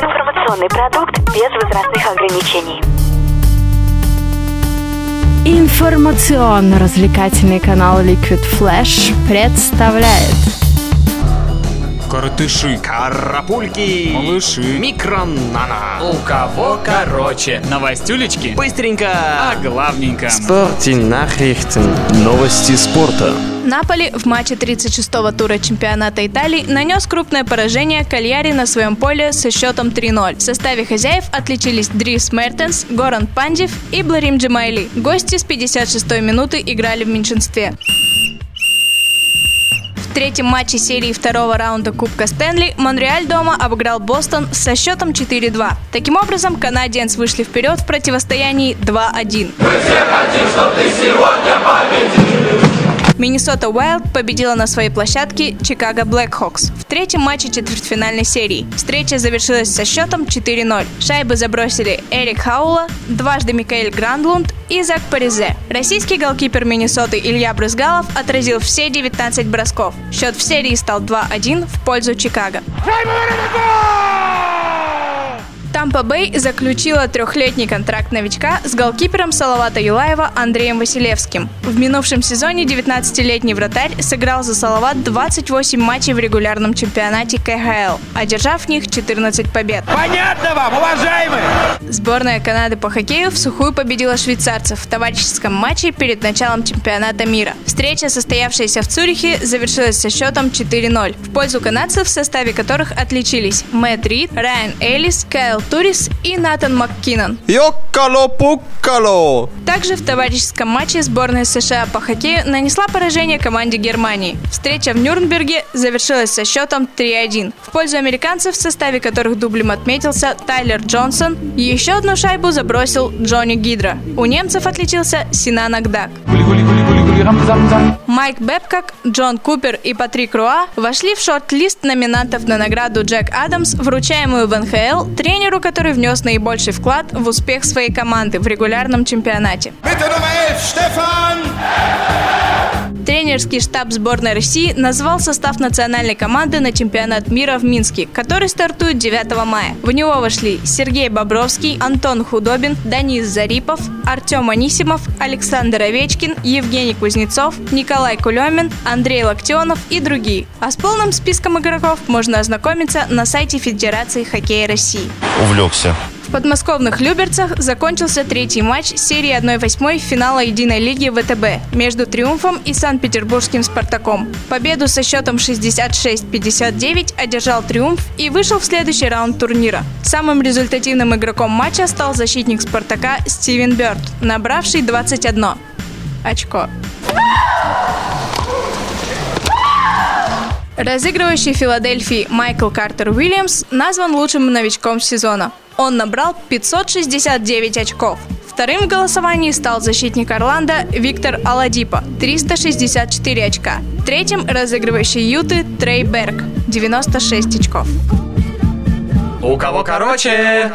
Информационный продукт без возрастных ограничений. Информационно-развлекательный канал Liquid Flash представляет Коротыши, Карапульки, малыши, микронана. у кого короче. Новостюлечки, Быстренько. а главненько. Спортинахрихтен. Новости спорта. Наполи в матче 36-го тура чемпионата Италии нанес крупное поражение Кальяри на своем поле со счетом 3-0. В составе хозяев отличились Дрис Мертенс, Горан Пандев и Бларим Джемайли. Гости с 56-й минуты играли в меньшинстве. В третьем матче серии второго раунда Кубка Стэнли Монреаль дома обыграл Бостон со счетом 4-2. Таким образом, канадиенс вышли вперед в противостоянии 2-1. Миннесота Уайлд победила на своей площадке Чикаго Блэкхокс в третьем матче четвертьфинальной серии. Встреча завершилась со счетом 4-0. Шайбы забросили Эрик Хаула, дважды Микаэль Грандлунд и Зак Паризе. Российский голкипер Миннесоты Илья Брызгалов отразил все 19 бросков. Счет в серии стал 2-1 в пользу Чикаго. Тампа Бэй заключила трехлетний контракт новичка с голкипером Салавата Юлаева Андреем Василевским. В минувшем сезоне 19-летний вратарь сыграл за Салават 28 матчей в регулярном чемпионате КХЛ, одержав в них 14 побед. Понятно вам, уважаемые? Сборная Канады по хоккею в сухую победила швейцарцев в товарищеском матче перед началом чемпионата мира. Встреча, состоявшаяся в Цюрихе, завершилась со счетом 4-0 в пользу канадцев, в составе которых отличились Мэтт Рид, Райан Эллис, Кайл Турис и Натан МакКиннон. Йоккало-пуккало! Также в товарищеском матче сборная США по хоккею нанесла поражение команде Германии. Встреча в Нюрнберге завершилась со счетом 3-1 в пользу американцев, в составе которых дублем отметился Тайлер Джонсон. Еще одну шайбу забросил Джонни Гидра. У немцев отличился Синан Агдак. Майк Бэбкок, Джон Купер и Патрик Руа вошли в шорт-лист номинантов на награду Джек Адамс, вручаемую в НХЛ тренеру, который внес наибольший вклад в успех своей команды в регулярном чемпионате. Bitte Nummer 11, Stefan. Тренерский штаб сборной России назвал состав национальной команды на чемпионат мира в Минске, который стартует 9 мая. В него вошли Сергей Бобровский, Антон Худобин, Данис Зарипов, Артем Анисимов, Александр Овечкин, Евгений Кузнецов, Николай Кулемин, Андрей Локтионов и другие. А с полным списком игроков можно ознакомиться на сайте Федерации хоккея России. Увлекся. В подмосковных Люберцах закончился третий матч серии 1-8 финала Единой лиги ВТБ между «Триумфом» и Санкт-Петербургским «Спартаком». Победу со счетом 66-59 одержал «Триумф» и вышел в следующий раунд турнира. Самым результативным игроком матча стал защитник «Спартака» Стивен Бёрд, набравший 21 очко. Разыгрывающий Филадельфии Майкл Картер Уильямс назван лучшим новичком сезона. Он набрал 569 очков. Вторым в голосовании стал защитник Орландо Виктор Аладипа – 364 очка. Третьим – разыгрывающий Юты Трей Берг – 96 очков. У кого короче.